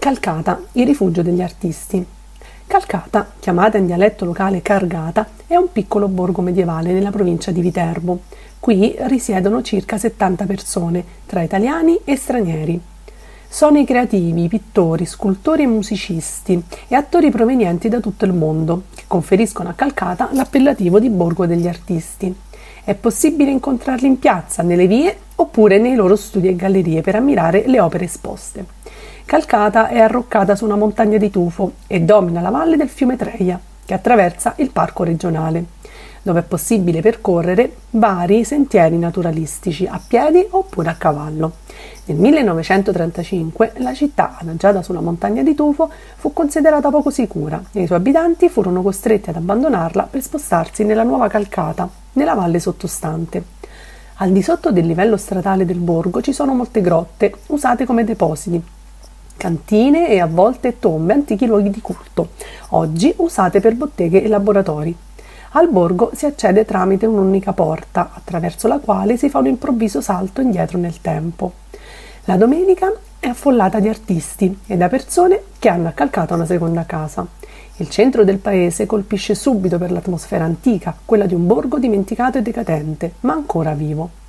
Calcata, il rifugio degli artisti. Calcata, chiamata in dialetto locale Cargata, è un piccolo borgo medievale nella provincia di Viterbo. Qui risiedono circa 70 persone, tra italiani e stranieri. Sono i creativi, pittori, scultori e musicisti e attori provenienti da tutto il mondo che conferiscono a Calcata l'appellativo di Borgo degli Artisti. È possibile incontrarli in piazza, nelle vie oppure nei loro studi e gallerie per ammirare le opere esposte. Calcata è arroccata su una montagna di tufo e domina la valle del fiume Treia, che attraversa il parco regionale, dove è possibile percorrere vari sentieri naturalistici a piedi oppure a cavallo. Nel 1935 la città, adagiata sulla montagna di Tufo, fu considerata poco sicura e i suoi abitanti furono costretti ad abbandonarla per spostarsi nella nuova Calcata, nella valle sottostante. Al di sotto del livello stradale del borgo ci sono molte grotte usate come depositi cantine e a volte tombe antichi luoghi di culto, oggi usate per botteghe e laboratori. Al borgo si accede tramite un'unica porta, attraverso la quale si fa un improvviso salto indietro nel tempo. La domenica è affollata di artisti e da persone che hanno accalcato una seconda casa. Il centro del paese colpisce subito per l'atmosfera antica, quella di un borgo dimenticato e decadente, ma ancora vivo.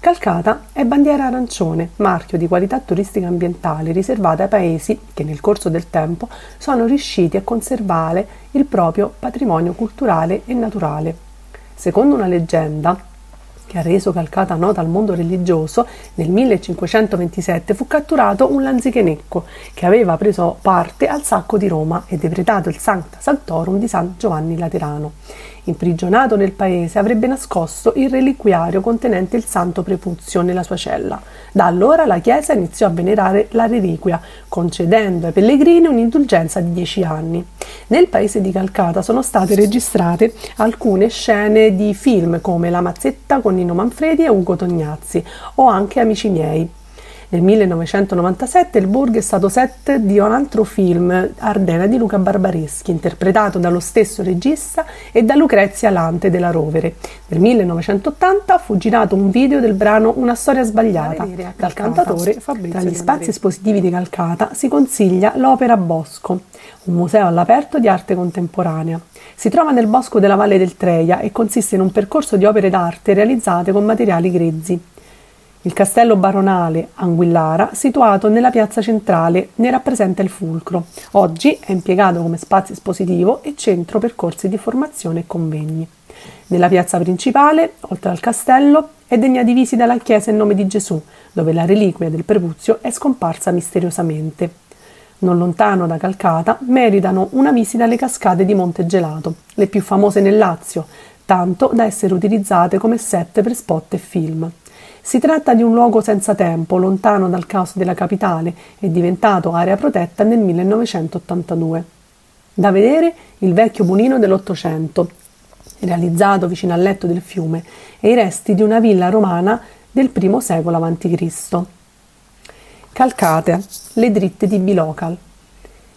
Calcata è bandiera arancione, marchio di qualità turistica ambientale riservata ai paesi che nel corso del tempo sono riusciti a conservare il proprio patrimonio culturale e naturale. Secondo una leggenda, che ha reso Calcata nota al mondo religioso, nel 1527 fu catturato un lanzichenecco che aveva preso parte al sacco di Roma e depredato il Sancta Sanctorum di San Giovanni Laterano. Imprigionato nel paese, avrebbe nascosto il reliquiario contenente il santo prepuzio nella sua cella. Da allora la Chiesa iniziò a venerare la reliquia, concedendo ai pellegrini un'indulgenza di dieci anni. Nel paese di Calcata sono state registrate alcune scene di film come La Mazzetta con Nino Manfredi e Ugo Tognazzi o anche Amici miei. Nel 1997 il Borgo è stato set di un altro film, Ardena di Luca Barbareschi, interpretato dallo stesso regista e da Lucrezia Lante della Rovere. Nel 1980 fu girato un video del brano Una storia sbagliata dal cantatore Fabrizio Tra gli spazi espositivi di Calcata si consiglia l'Opera Bosco, un museo all'aperto di arte contemporanea. Si trova nel bosco della Valle del Treia e consiste in un percorso di opere d'arte realizzate con materiali grezzi. Il castello baronale Anguillara, situato nella piazza centrale, ne rappresenta il fulcro. Oggi è impiegato come spazio espositivo e centro per corsi di formazione e convegni. Nella piazza principale, oltre al castello, è degna di visita la chiesa in nome di Gesù, dove la reliquia del prepuzio è scomparsa misteriosamente. Non lontano da Calcata meritano una visita alle cascate di Monte Gelato, le più famose nel Lazio, tanto da essere utilizzate come set per spot e film. Si tratta di un luogo senza tempo, lontano dal caos della capitale e diventato area protetta nel 1982. Da vedere il vecchio mulino dell'Ottocento, realizzato vicino al letto del fiume, e i resti di una villa romana del I secolo a.C. Calcate, le dritte di Bilocal.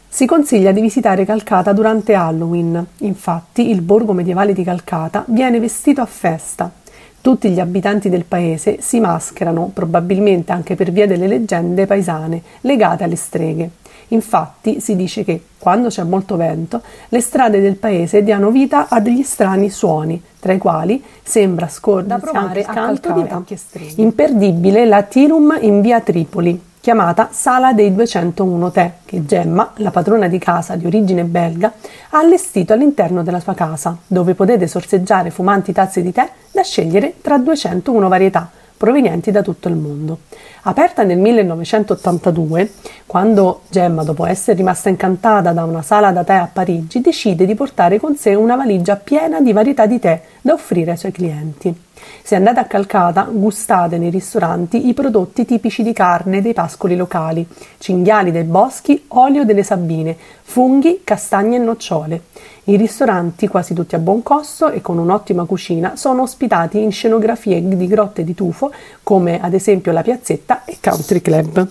Si consiglia di visitare Calcata durante Halloween, infatti il borgo medievale di Calcata viene vestito a festa tutti gli abitanti del paese si mascherano, probabilmente anche per via delle leggende paesane legate alle streghe. Infatti si dice che, quando c'è molto vento, le strade del paese diano vita a degli strani suoni, tra i quali sembra scorgersi anche canto di vecchie streghe. Imperdibile la Tirum in via Tripoli, chiamata Sala dei 201 Tè, che Gemma, la padrona di casa di origine belga, ha allestito all'interno della sua casa, dove potete sorseggiare fumanti tazze di tè scegliere tra 201 varietà provenienti da tutto il mondo. Aperta nel 1982, quando Gemma, dopo essere rimasta incantata da una sala da tè a Parigi, decide di portare con sé una valigia piena di varietà di tè da offrire ai suoi clienti. Se andate a Calcata, gustate nei ristoranti i prodotti tipici di carne dei pascoli locali, cinghiali dei boschi, olio delle sabine, funghi, castagne e nocciole. I ristoranti, quasi tutti a buon costo e con un'ottima cucina, sono ospitati in scenografie di grotte di tufo come ad esempio la Piazzetta e Country Club.